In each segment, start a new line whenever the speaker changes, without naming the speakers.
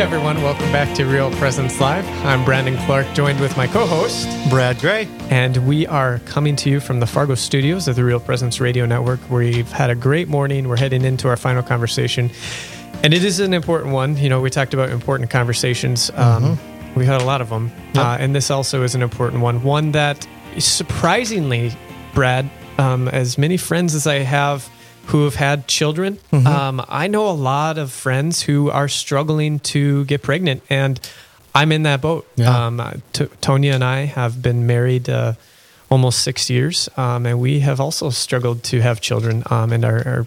everyone. Welcome back to Real Presence Live. I'm Brandon Clark, joined with my co host,
Brad Gray.
And we are coming to you from the Fargo studios of the Real Presence Radio Network. We've had a great morning. We're heading into our final conversation. And it is an important one. You know, we talked about important conversations. Um, mm-hmm. We had a lot of them. Yep. Uh, and this also is an important one. One that surprisingly, Brad, um, as many friends as I have, who have had children. Mm-hmm. Um, I know a lot of friends who are struggling to get pregnant, and I'm in that boat. Yeah. Um, T- Tonya and I have been married uh, almost six years, um, and we have also struggled to have children um, and are, are,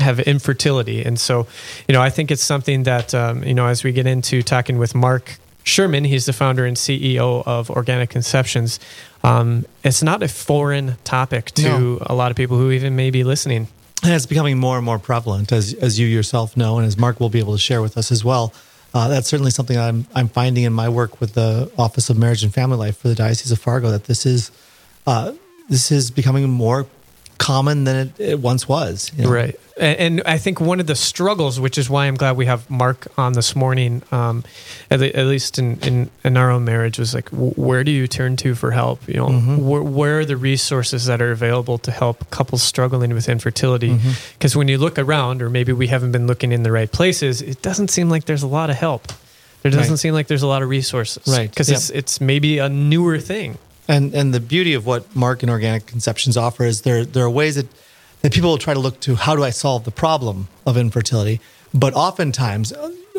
have infertility. And so, you know, I think it's something that um, you know as we get into talking with Mark Sherman, he's the founder and CEO of Organic Conceptions. Um, it's not a foreign topic to no. a lot of people who even may be listening
and it's becoming more and more prevalent, as as you yourself know, and as Mark will be able to share with us as well. Uh, that's certainly something I'm I'm finding in my work with the Office of Marriage and Family Life for the Diocese of Fargo that this is uh, this is becoming more common than it, it once was.
You know? Right. And I think one of the struggles, which is why I'm glad we have Mark on this morning, um, at, at, least in, in, in, our own marriage, was like, where do you turn to for help? You know, mm-hmm. where, where, are the resources that are available to help couples struggling with infertility? Because mm-hmm. when you look around, or maybe we haven't been looking in the right places, it doesn't seem like there's a lot of help. There doesn't right. seem like there's a lot of resources,
right?
Because yep. it's it's maybe a newer thing.
And and the beauty of what Mark and Organic Conceptions offer is there there are ways that that people will try to look to how do I solve the problem of infertility, but oftentimes,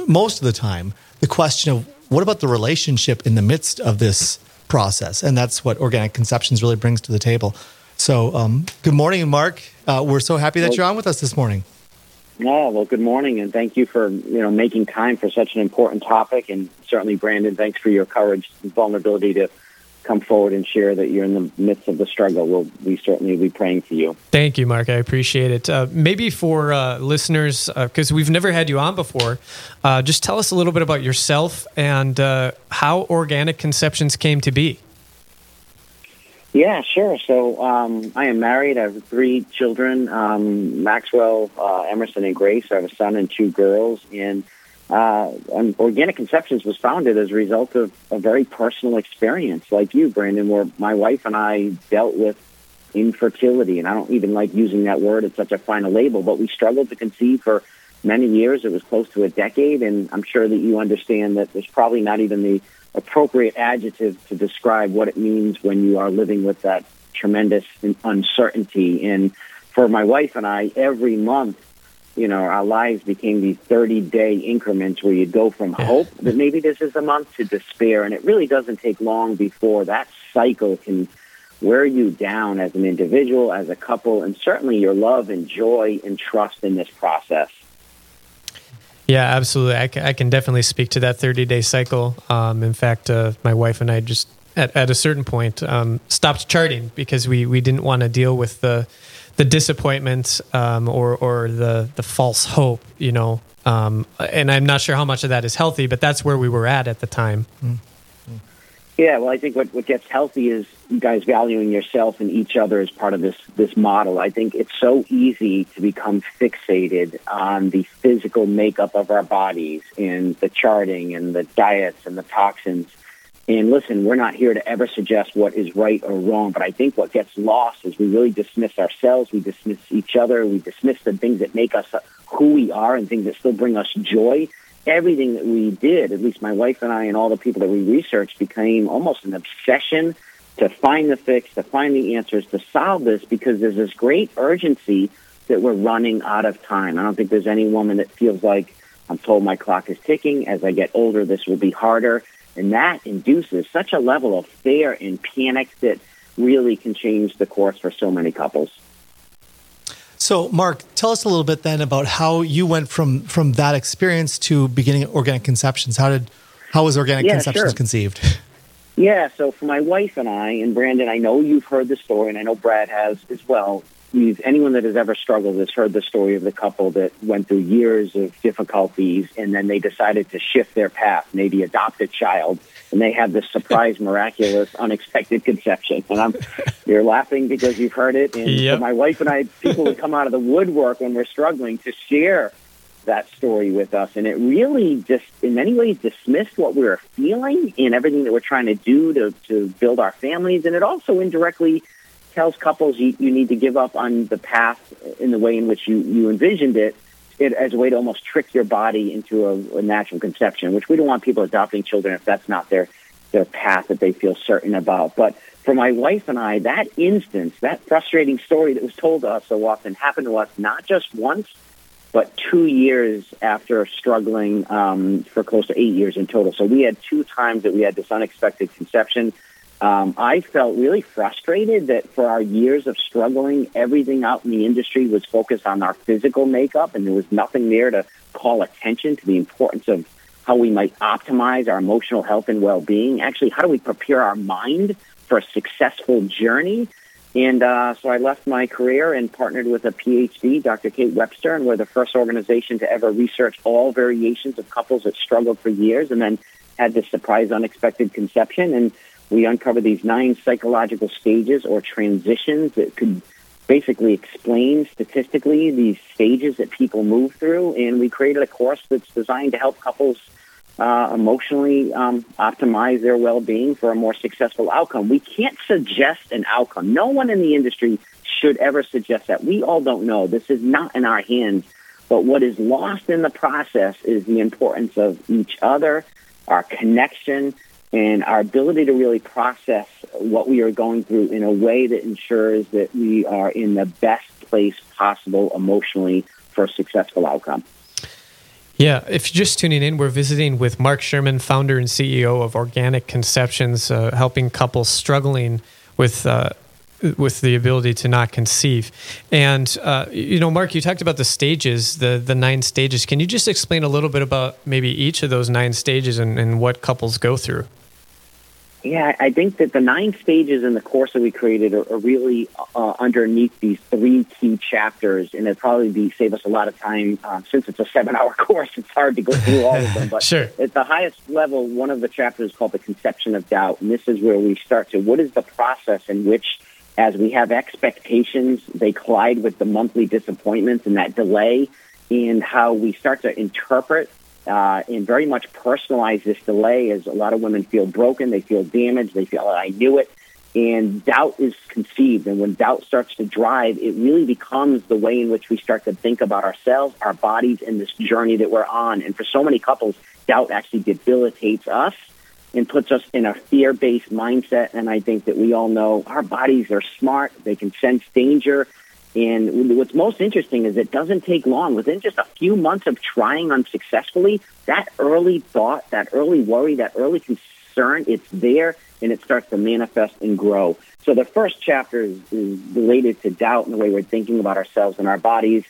most of the time, the question of what about the relationship in the midst of this process, and that's what Organic Conceptions really brings to the table. So, um, good morning, Mark. Uh, we're so happy that you're on with us this morning.
Oh, well, good morning, and thank you for you know making time for such an important topic, and certainly, Brandon, thanks for your courage and vulnerability to come forward and share that you're in the midst of the struggle, we'll we certainly be praying for you.
Thank you, Mark. I appreciate it. Uh, maybe for uh, listeners, because uh, we've never had you on before, uh, just tell us a little bit about yourself and uh, how Organic Conceptions came to be.
Yeah, sure. So um, I am married. I have three children: um, Maxwell, uh, Emerson, and Grace. I have a son and two girls, and uh, Organic Conceptions was founded as a result of a very personal experience, like you, Brandon, where my wife and I dealt with infertility. And I don't even like using that word; it's such a final label. But we struggled to conceive for many years. It was close to a decade, and I'm sure that you understand that there's probably not even the appropriate adjective to describe what it means when you are living with that tremendous uncertainty. And for my wife and I, every month you know, our lives became these 30 day increments where you go from hope that maybe this is a month to despair. And it really doesn't take long before that cycle can wear you down as an individual, as a couple, and certainly your love and joy and trust in this process.
Yeah, absolutely. I, I can definitely speak to that 30 day cycle. Um, in fact, uh, my wife and I just at, at a certain point um, stopped charting because we, we didn't want to deal with the the disappointment um, or or the the false hope, you know. Um, and I'm not sure how much of that is healthy, but that's where we were at at the time. Mm-hmm.
Yeah, well, I think what, what gets healthy is you guys valuing yourself and each other as part of this this model. I think it's so easy to become fixated on the physical makeup of our bodies and the charting and the diets and the toxins and listen, we're not here to ever suggest what is right or wrong, but I think what gets lost is we really dismiss ourselves, we dismiss each other, we dismiss the things that make us uh, who we are and things that still bring us joy. Everything that we did, at least my wife and I and all the people that we researched, became almost an obsession to find the fix, to find the answers, to solve this because there's this great urgency that we're running out of time. I don't think there's any woman that feels like I'm told my clock is ticking. As I get older, this will be harder. And that induces such a level of fear and panic that really can change the course for so many couples.
So, Mark, tell us a little bit then about how you went from from that experience to beginning organic conceptions. How did how was organic yeah, conceptions sure. conceived?
Yeah, so for my wife and I, and Brandon, I know you've heard the story, and I know Brad has as well we've anyone that has ever struggled has heard the story of the couple that went through years of difficulties and then they decided to shift their path, maybe adopt a child, and they had this surprise, miraculous, unexpected conception. And I'm you're laughing because you've heard it. And yep. my wife and I, people would come out of the woodwork when we're struggling to share that story with us, and it really just, in many ways, dismissed what we were feeling and everything that we're trying to do to, to build our families. And it also indirectly tells couples you, you need to give up on the path in the way in which you, you envisioned it, it as a way to almost trick your body into a, a natural conception, which we don't want people adopting children if that's not their, their path that they feel certain about. But for my wife and I, that instance, that frustrating story that was told to us so often happened to us not just once, but two years after struggling um, for close to eight years in total. So we had two times that we had this unexpected conception. Um, I felt really frustrated that for our years of struggling, everything out in the industry was focused on our physical makeup, and there was nothing there to call attention to the importance of how we might optimize our emotional health and well-being. Actually, how do we prepare our mind for a successful journey? And uh, so I left my career and partnered with a PhD, Dr. Kate Webster, and we're the first organization to ever research all variations of couples that struggled for years and then had this surprise, unexpected conception. And we uncovered these nine psychological stages or transitions that could basically explain statistically these stages that people move through. And we created a course that's designed to help couples uh, emotionally um, optimize their well-being for a more successful outcome. We can't suggest an outcome. No one in the industry should ever suggest that. We all don't know. This is not in our hands. But what is lost in the process is the importance of each other, our connection, and our ability to really process what we are going through in a way that ensures that we are in the best place possible emotionally for a successful outcome.
Yeah, if you're just tuning in, we're visiting with Mark Sherman, founder and CEO of Organic Conceptions, uh, helping couples struggling with uh, with the ability to not conceive. And uh, you know, Mark, you talked about the stages, the the nine stages. Can you just explain a little bit about maybe each of those nine stages and, and what couples go through?
Yeah, I think that the nine stages in the course that we created are, are really uh, underneath these three key chapters, and it'd probably be save us a lot of time uh, since it's a seven-hour course. It's hard to go through all of them, but
sure.
at the highest level, one of the chapters is called the conception of doubt, and this is where we start to what is the process in which, as we have expectations, they collide with the monthly disappointments and that delay, and how we start to interpret uh, and very much personalize this delay as a lot of women feel broken, they feel damaged, they feel I knew it, and doubt is conceived. And when doubt starts to drive, it really becomes the way in which we start to think about ourselves, our bodies, and this journey that we're on. And for so many couples, doubt actually debilitates us and puts us in a fear-based mindset. And I think that we all know our bodies are smart; they can sense danger and what's most interesting is it doesn't take long. Within just a few months of trying unsuccessfully, that early thought, that early worry, that early concern, it's there and it starts to manifest and grow. So the first chapter is, is related to doubt and the way we're thinking about ourselves and our bodies.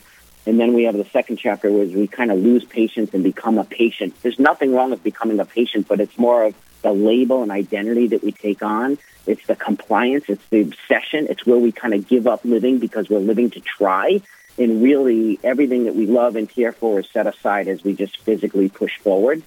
And then we have the second chapter where we kind of lose patience and become a patient. There's nothing wrong with becoming a patient, but it's more of the label and identity that we take on. It's the compliance. It's the obsession. It's where we kind of give up living because we're living to try. And really, everything that we love and care for is set aside as we just physically push forward.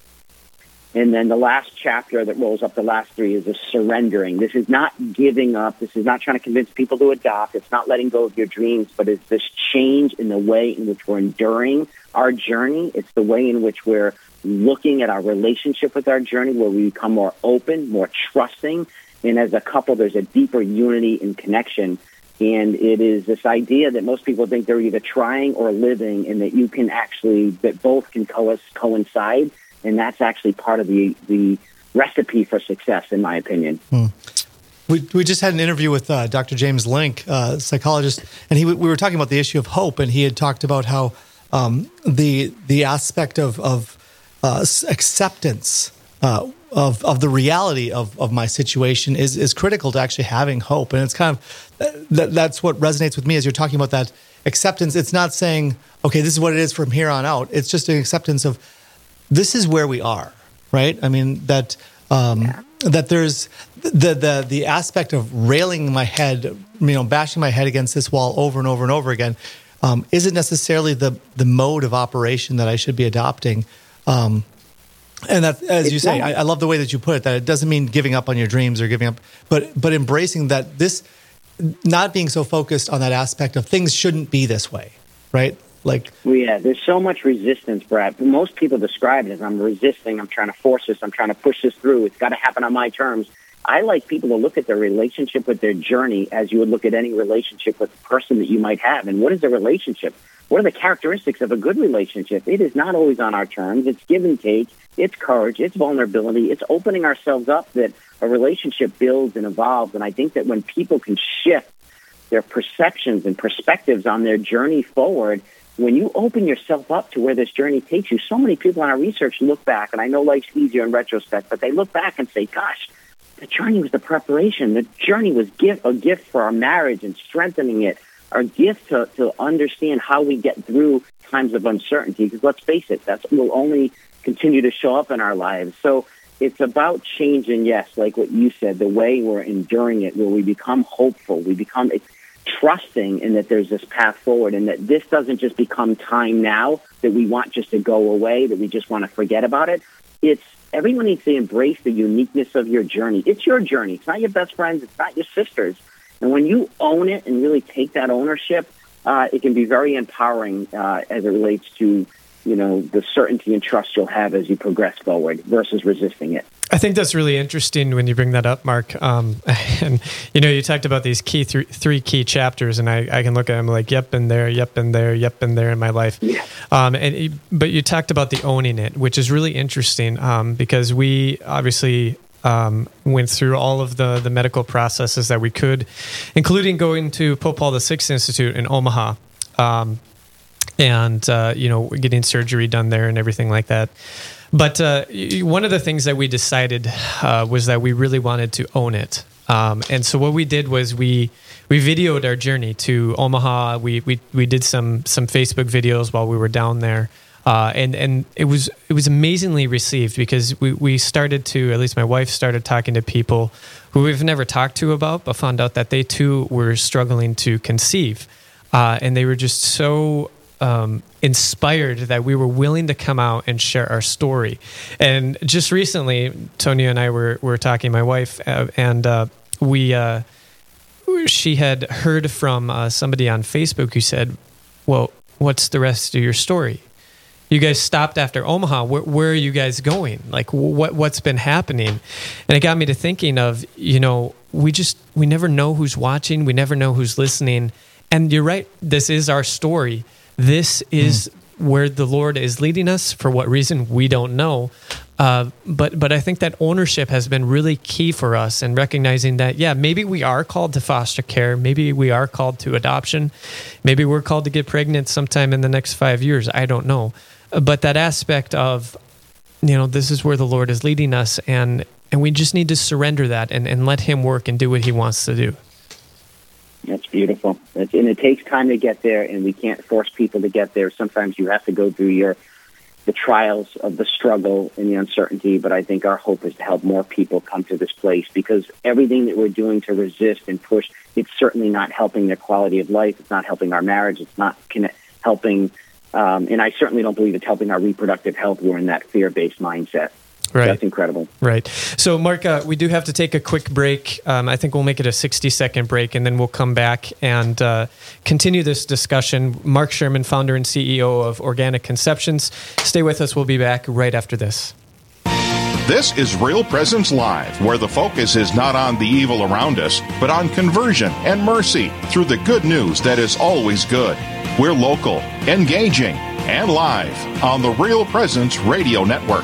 And then the last chapter that rolls up the last three is the surrendering. This is not giving up. This is not trying to convince people to adopt. It's not letting go of your dreams, but it's this change in the way in which we're enduring our journey. It's the way in which we're looking at our relationship with our journey where we become more open, more trusting. And as a couple, there's a deeper unity and connection. And it is this idea that most people think they're either trying or living and that you can actually, that both can co- coincide. And that's actually part of the, the recipe for success, in my opinion.
Hmm. We, we just had an interview with uh, Dr. James Link, uh, psychologist, and he we were talking about the issue of hope, and he had talked about how um, the the aspect of of uh, acceptance uh, of of the reality of, of my situation is is critical to actually having hope, and it's kind of that, that's what resonates with me as you're talking about that acceptance. It's not saying okay, this is what it is from here on out. It's just an acceptance of this is where we are, right? I mean that. Um, yeah. That there's the the the aspect of railing my head, you know, bashing my head against this wall over and over and over again, um, isn't necessarily the the mode of operation that I should be adopting. Um, and that, as you say, I, I, love the way that you put it. That it doesn't mean giving up on your dreams or giving up, but but embracing that this, not being so focused on that aspect of things shouldn't be this way, right? Like,
well, yeah, there's so much resistance, Brad. Most people describe it as I'm resisting, I'm trying to force this, I'm trying to push this through. It's got to happen on my terms. I like people to look at their relationship with their journey as you would look at any relationship with the person that you might have. And what is a relationship? What are the characteristics of a good relationship? It is not always on our terms. It's give and take. It's courage. It's vulnerability. It's opening ourselves up that a relationship builds and evolves. And I think that when people can shift their perceptions and perspectives on their journey forward, when you open yourself up to where this journey takes you, so many people in our research look back, and I know life's easier in retrospect, but they look back and say, gosh, the journey was the preparation. The journey was gift, a gift for our marriage and strengthening it, our gift to, to understand how we get through times of uncertainty. Because let's face it, that will only continue to show up in our lives. So it's about changing, yes, like what you said, the way we're enduring it, where we become hopeful, we become trusting in that there's this path forward and that this doesn't just become time now that we want just to go away, that we just want to forget about it. It's everyone needs to embrace the uniqueness of your journey. It's your journey. It's not your best friends. It's not your sisters. And when you own it and really take that ownership, uh, it can be very empowering uh, as it relates to you know the certainty and trust you'll have as you progress forward versus resisting it.
I think that's really interesting when you bring that up, Mark. Um, and you know, you talked about these key th- three key chapters, and I, I can look at them like, yep, and there, yep, and there, yep, and there in my life.
Yeah.
Um, and but you talked about the owning it, which is really interesting um, because we obviously um, went through all of the the medical processes that we could, including going to Pope Paul VI Institute in Omaha. Um, and uh, you know getting surgery done there and everything like that. But uh, one of the things that we decided uh, was that we really wanted to own it. Um, and so what we did was we we videoed our journey to Omaha. We we we did some some Facebook videos while we were down there. Uh, and and it was it was amazingly received because we, we started to at least my wife started talking to people who we've never talked to about, but found out that they too were struggling to conceive, uh, and they were just so um, inspired that we were willing to come out and share our story. And just recently, Tonya and I were, were talking, my wife, uh, and uh, we, uh, she had heard from uh, somebody on Facebook who said, Well, what's the rest of your story? You guys stopped after Omaha. Where, where are you guys going? Like, what what's been happening? And it got me to thinking of, you know, we just we never know who's watching. We never know who's listening. And you're right. This is our story this is mm. where the Lord is leading us. For what reason, we don't know. Uh, but but I think that ownership has been really key for us and recognizing that yeah maybe we are called to foster care maybe we are called to adoption maybe we're called to get pregnant sometime in the next five years I don't know but that aspect of you know this is where the Lord is leading us and and we just need to surrender that and, and let him work and do what he wants to do.
That's beautiful. And it takes time to get there, and we can't force people to get there. Sometimes you have to go through your the trials of the struggle and the uncertainty. But I think our hope is to help more people come to this place because everything that we're doing to resist and push, it's certainly not helping their quality of life. It's not helping our marriage. It's not helping. Um, and I certainly don't believe it's helping our reproductive health. We're in that fear based mindset.
Right.
That's incredible.
Right. So, Mark, uh, we do have to take a quick break. Um, I think we'll make it a 60 second break and then we'll come back and uh, continue this discussion. Mark Sherman, founder and CEO of Organic Conceptions. Stay with us. We'll be back right after this.
This is Real Presence Live, where the focus is not on the evil around us, but on conversion and mercy through the good news that is always good. We're local, engaging, and live on the Real Presence Radio Network.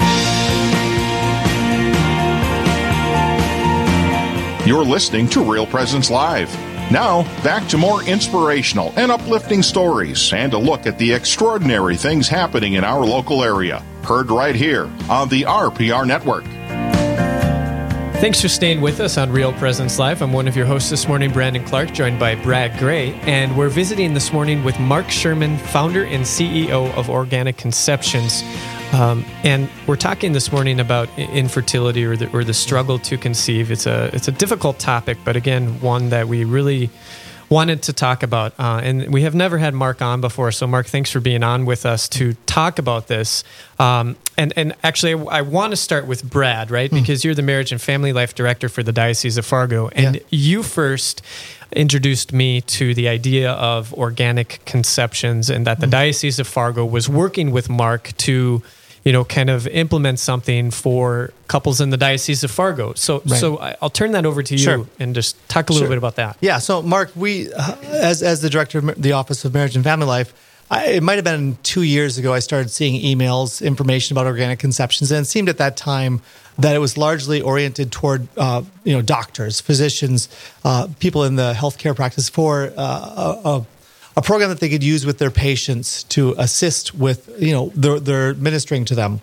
You're listening to Real Presence Live. Now, back to more inspirational and uplifting stories and a look at the extraordinary things happening in our local area. Heard right here on the RPR Network.
Thanks for staying with us on Real Presence Live. I'm one of your hosts this morning, Brandon Clark, joined by Brad Gray, and we're visiting this morning with Mark Sherman, founder and CEO of Organic Conceptions. Um, and we're talking this morning about infertility or the, or the struggle to conceive. It's a it's a difficult topic, but again, one that we really wanted to talk about. Uh, and we have never had Mark on before, so Mark, thanks for being on with us to talk about this. Um, and and actually, I, I want to start with Brad, right? Mm. Because you're the marriage and family life director for the Diocese of Fargo, and yeah. you first introduced me to the idea of organic conceptions, and that the mm. Diocese of Fargo was working with Mark to you know, kind of implement something for couples in the Diocese of Fargo. So, right. so I'll turn that over to you sure. and just talk a little sure. bit about that.
Yeah. So, Mark, we, uh, as as the director of the Office of Marriage and Family Life, I, it might have been two years ago. I started seeing emails, information about organic conceptions, and it seemed at that time that it was largely oriented toward uh, you know doctors, physicians, uh, people in the healthcare practice for uh, a, a a program that they could use with their patients to assist with, you know, their, their ministering to them.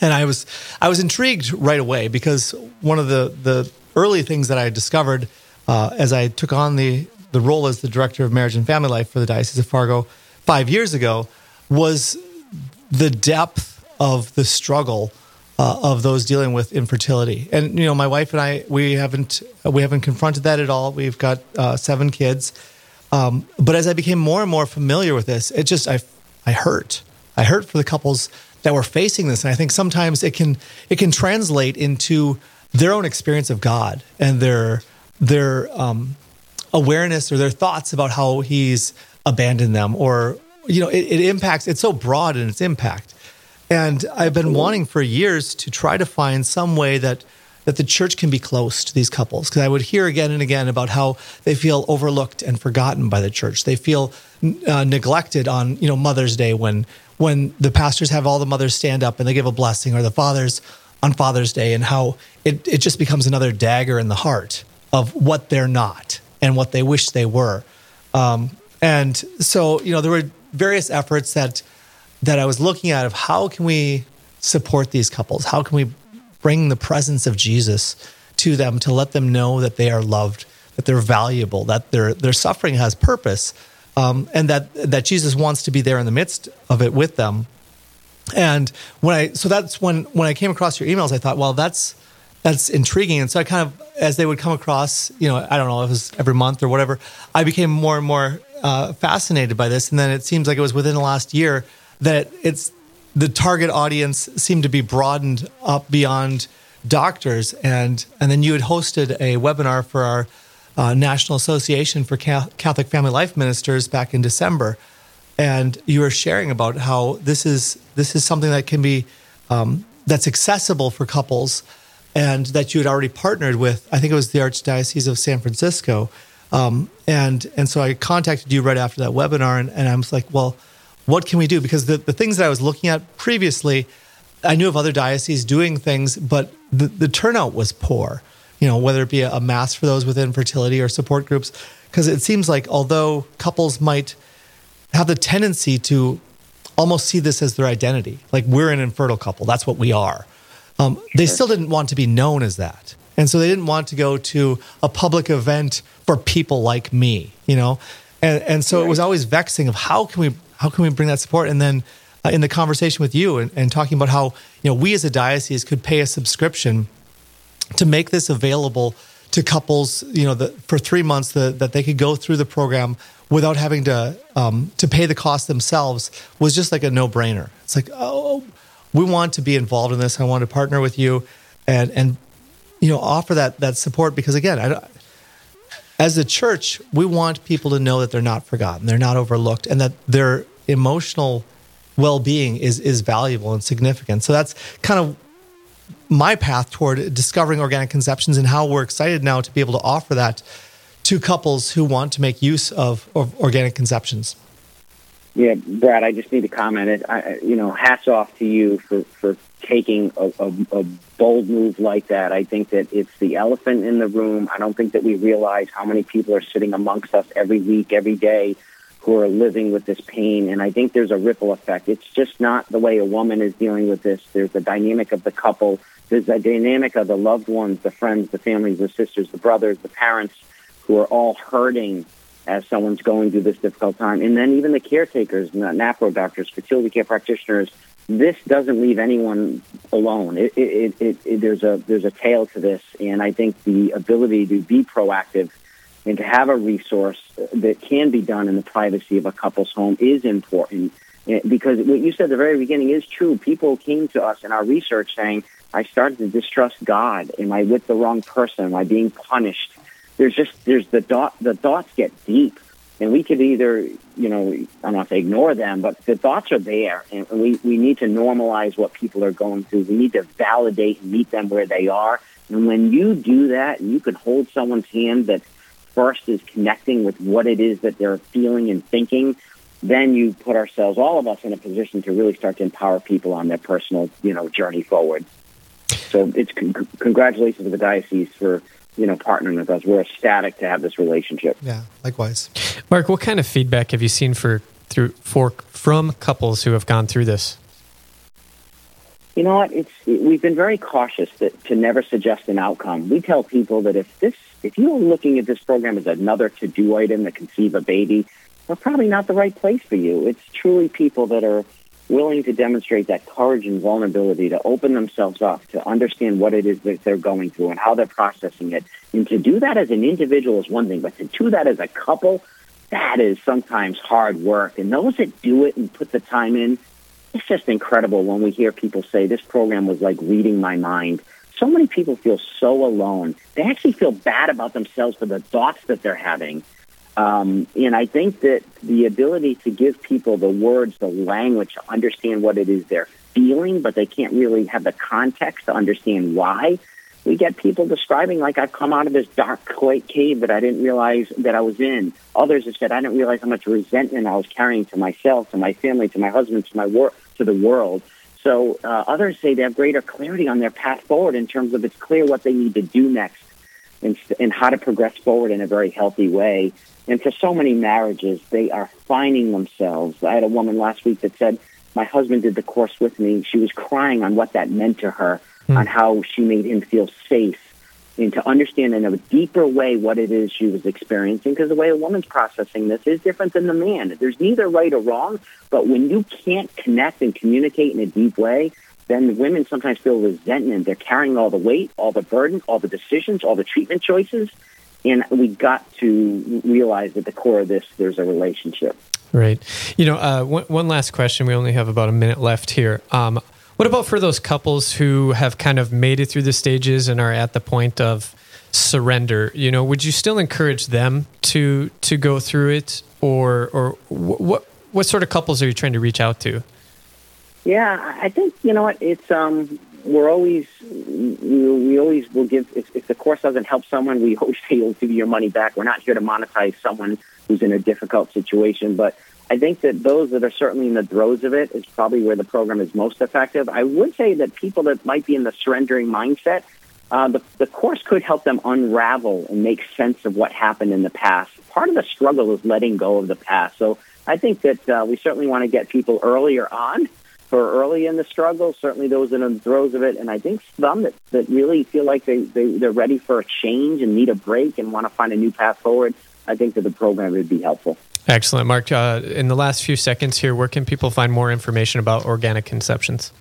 And I was I was intrigued right away because one of the the early things that I discovered uh, as I took on the the role as the director of marriage and family life for the Diocese of Fargo five years ago was the depth of the struggle uh, of those dealing with infertility. And you know, my wife and I we haven't we haven't confronted that at all. We've got uh, seven kids, um, but as I became more and more familiar with this, it just I I hurt. I hurt for the couples that were facing this, and I think sometimes it can it can translate into their own experience of God and their their um, awareness or their thoughts about how He's abandoned them, or you know, it, it impacts. It's so broad in its impact, and I've been wanting for years to try to find some way that that the church can be close to these couples because I would hear again and again about how they feel overlooked and forgotten by the church. They feel uh, neglected on you know Mother's Day when when the pastors have all the mothers stand up and they give a blessing, or the fathers on Father's Day, and how it it just becomes another dagger in the heart of what they're not and what they wish they were. Um, and so you know there were various efforts that that I was looking at of how can we support these couples? How can we bring the presence of Jesus to them to let them know that they are loved, that they're valuable, that their their suffering has purpose, um, and that that Jesus wants to be there in the midst of it with them. And when I so that's when when I came across your emails, I thought, well, that's that's intriguing. And so I kind of as they would come across, you know, I don't know if it was every month or whatever, I became more and more uh, fascinated by this. And then it seems like it was within the last year that it's the target audience seemed to be broadened up beyond doctors, and and then you had hosted a webinar for our uh, National Association for Catholic Family Life Ministers back in December, and you were sharing about how this is this is something that can be um, that's accessible for couples, and that you had already partnered with. I think it was the Archdiocese of San Francisco, um, and and so I contacted you right after that webinar, and, and I was like, well what can we do? Because the, the things that I was looking at previously, I knew of other dioceses doing things, but the, the turnout was poor, you know, whether it be a, a mass for those with infertility or support groups. Because it seems like although couples might have the tendency to almost see this as their identity, like we're an infertile couple, that's what we are, um, they still didn't want to be known as that. And so they didn't want to go to a public event for people like me, you know? And, and so it was always vexing of how can we how can we bring that support? And then uh, in the conversation with you and, and talking about how you know we as a diocese could pay a subscription to make this available to couples, you know, the, for three months the, that they could go through the program without having to um, to pay the cost themselves was just like a no brainer. It's like, oh, we want to be involved in this. I want to partner with you, and and you know offer that that support because again, I, as a church, we want people to know that they're not forgotten, they're not overlooked, and that their emotional well-being is is valuable and significant. So that's kind of my path toward discovering organic conceptions and how we're excited now to be able to offer that to couples who want to make use of, of organic conceptions.
Yeah, Brad, I just need to comment. I, you know, hats off to you for, for taking a, a, a bold move like that. I think that it's the elephant in the room. I don't think that we realize how many people are sitting amongst us every week, every day, who are living with this pain. And I think there's a ripple effect. It's just not the way a woman is dealing with this. There's the dynamic of the couple. There's the dynamic of the loved ones, the friends, the families, the sisters, the brothers, the parents, who are all hurting as someone's going through this difficult time. And then even the caretakers, NAPRO doctors, fertility care practitioners, this doesn't leave anyone alone. It, it, it, there's a there's a tail to this, and I think the ability to be proactive and to have a resource that can be done in the privacy of a couple's home is important. Eh, because what you said at the very beginning is true. People came to us in our research saying, "I started to distrust God. Am I with the wrong person? Am I being punished?" there's just there's the dot the thoughts get deep and we could either you know I don't know if they ignore them, but the thoughts are there, and we we need to normalize what people are going through. We need to validate and meet them where they are. And when you do that, and you can hold someone's hand that first is connecting with what it is that they're feeling and thinking, then you put ourselves, all of us, in a position to really start to empower people on their personal you know journey forward. So it's con- congratulations to the diocese for you know, partnering with us. We're ecstatic to have this relationship.
Yeah, likewise.
Mark, what kind of feedback have you seen for through for from couples who have gone through this?
You know what? It's we've been very cautious that, to never suggest an outcome. We tell people that if this, if you're looking at this program as another to-do item to conceive a baby, we're probably not the right place for you. It's truly people that are willing to demonstrate that courage and vulnerability to open themselves up, to understand what it is that they're going through and how they're processing it. And to do that as an individual is one thing, but to do that as a couple, that is sometimes hard work. And those that do it and put the time in, it's just incredible when we hear people say this program was like reading my mind. So many people feel so alone. They actually feel bad about themselves for the thoughts that they're having. Um, and I think that the ability to give people the words, the language to understand what it is they're feeling, but they can't really have the context to understand why. We get people describing like I've come out of this dark cave that I didn't realize that I was in. Others have said I didn't realize how much resentment I was carrying to myself, to my family, to my husband, to my work, to the world. So uh, others say they have greater clarity on their path forward in terms of it's clear what they need to do next and, and how to progress forward in a very healthy way. And for so many marriages, they are finding themselves. I had a woman last week that said, My husband did the course with me. She was crying on what that meant to her, mm. on how she made him feel safe, and to understand in a deeper way what it is she was experiencing. Because the way a woman's processing this is different than the man. There's neither right or wrong, but when you can't connect and communicate in a deep way, then women sometimes feel resentment. They're carrying all the weight, all the burden, all the decisions, all the treatment choices and we got to realize at the core of this, there's a relationship.
Right. You know, uh, one, one, last question. We only have about a minute left here. Um, what about for those couples who have kind of made it through the stages and are at the point of surrender? You know, would you still encourage them to to go through it, or or what what sort of couples are you trying to reach out to?
Yeah, I think you know what it's um we're always we, we always will give if, if the course doesn't help someone, we always say you'll give you your money back. We're not here to monetize someone who's in a difficult situation, but I think that those that are certainly in the throes of it is probably where the program is most effective. I would say that people that might be in the surrendering mindset, uh, the, the course could help them unravel and make sense of what happened in the past. Part of the struggle is letting go of the past. So I think that uh, we certainly want to get people earlier on for early in the struggle, certainly those in the throes of it, and I think some that, that really feel like they, they, they're ready for a change and need a break and want to find a new path forward, I think that the program would be helpful.
Excellent. Mark, uh, in the last few seconds here, where can people find more information about organic conceptions?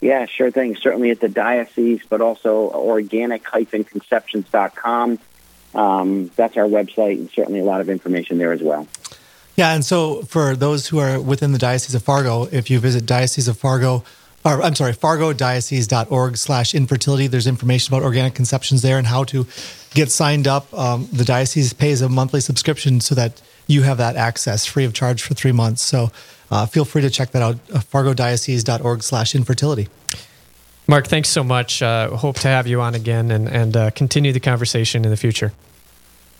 Yeah, sure thing. Certainly at the diocese, but also organic-conceptions.com. Um, that's our website, and certainly a lot of information there as well.
Yeah, and so for those who are within the Diocese of Fargo, if you visit Diocese of Fargo, or I'm sorry, fargodiocese.org slash infertility. There's information about organic conceptions there and how to get signed up. Um, the diocese pays a monthly subscription so that you have that access free of charge for three months. So uh, feel free to check that out, uh, fargodiocese.org slash infertility.
Mark, thanks so much. Uh, hope to have you on again and, and uh, continue the conversation in the future.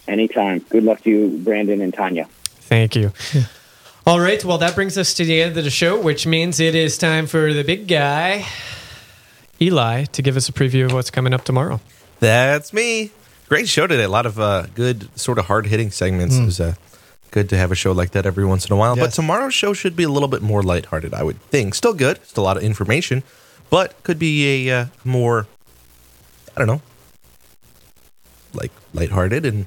Anytime. Good luck to you, Brandon and Tanya.
Thank you. Yeah. All right. Well, that brings us to the end of the show, which means it is time for the big guy, Eli, to give us a preview of what's coming up tomorrow.
That's me. Great show today. A lot of uh, good, sort of hard hitting segments. Mm. It was uh, good to have a show like that every once in a while. Yes. But tomorrow's show should be a little bit more lighthearted, I would think. Still good, still a lot of information, but could be a uh, more, I don't know, like lighthearted and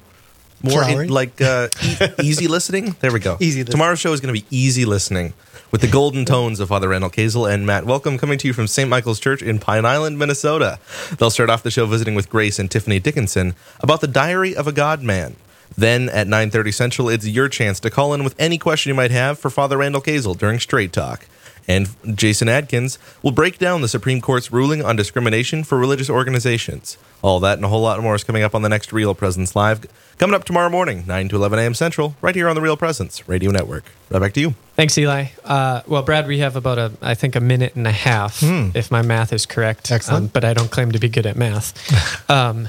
more in, like uh, e- easy listening. There we go.
Easy. Listening.
Tomorrow's show is going to be easy listening with the golden tones of Father Randall Kazel and Matt. Welcome, coming to you from St. Michael's Church in Pine Island, Minnesota. They'll start off the show visiting with Grace and Tiffany Dickinson about the Diary of a God Man. Then at 9:30 Central, it's your chance to call in with any question you might have for Father Randall Kazel during Straight Talk. And Jason Adkins will break down the Supreme Court's ruling on discrimination for religious organizations. All that and a whole lot more is coming up on the next Real Presence Live. Coming up tomorrow morning, 9 to 11 a.m. Central, right here on the Real Presence Radio Network. Right back to you.
Thanks, Eli. Uh, well, Brad, we have about a, I think, a minute and a half, hmm. if my math is correct.
Excellent.
Um, but I don't claim to be good at math. um,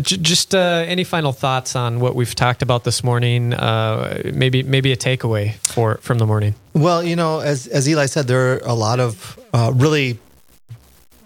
just uh, any final thoughts on what we've talked about this morning? Uh, maybe maybe a takeaway for from the morning.
Well, you know, as as Eli said, there are a lot of uh, really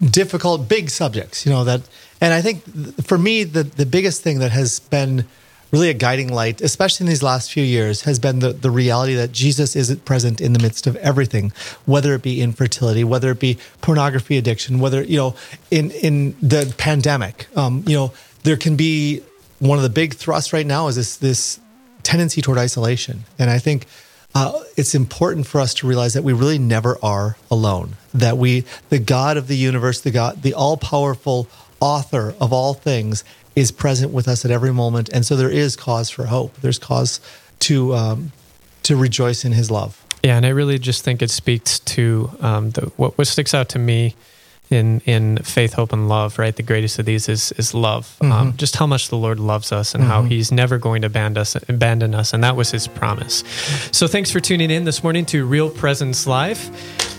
difficult, big subjects. You know that, and I think for me, the the biggest thing that has been really a guiding light, especially in these last few years, has been the, the reality that Jesus isn't present in the midst of everything, whether it be infertility, whether it be pornography addiction, whether, you know, in, in the pandemic, um, you know, there can be one of the big thrusts right now is this this tendency toward isolation, and I think uh, it's important for us to realize that we really never are alone. That we, the God of the universe, the God, the all powerful author of all things, is present with us at every moment, and so there is cause for hope. There's cause to um, to rejoice in His love.
Yeah, and I really just think it speaks to um, the, what what sticks out to me in in faith, hope, and love. Right, the greatest of these is is love. Um, mm-hmm. Um, just how much the Lord loves us and mm-hmm. how He's never going to abandon us, abandon us, and that was His promise. So, thanks for tuning in this morning to Real Presence Live.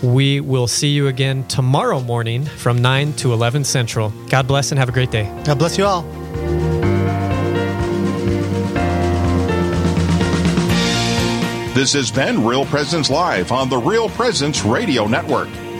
We will see you again tomorrow morning from nine to eleven central. God bless and have a great day.
God bless you all.
This has been Real Presence Live on the Real Presence Radio Network.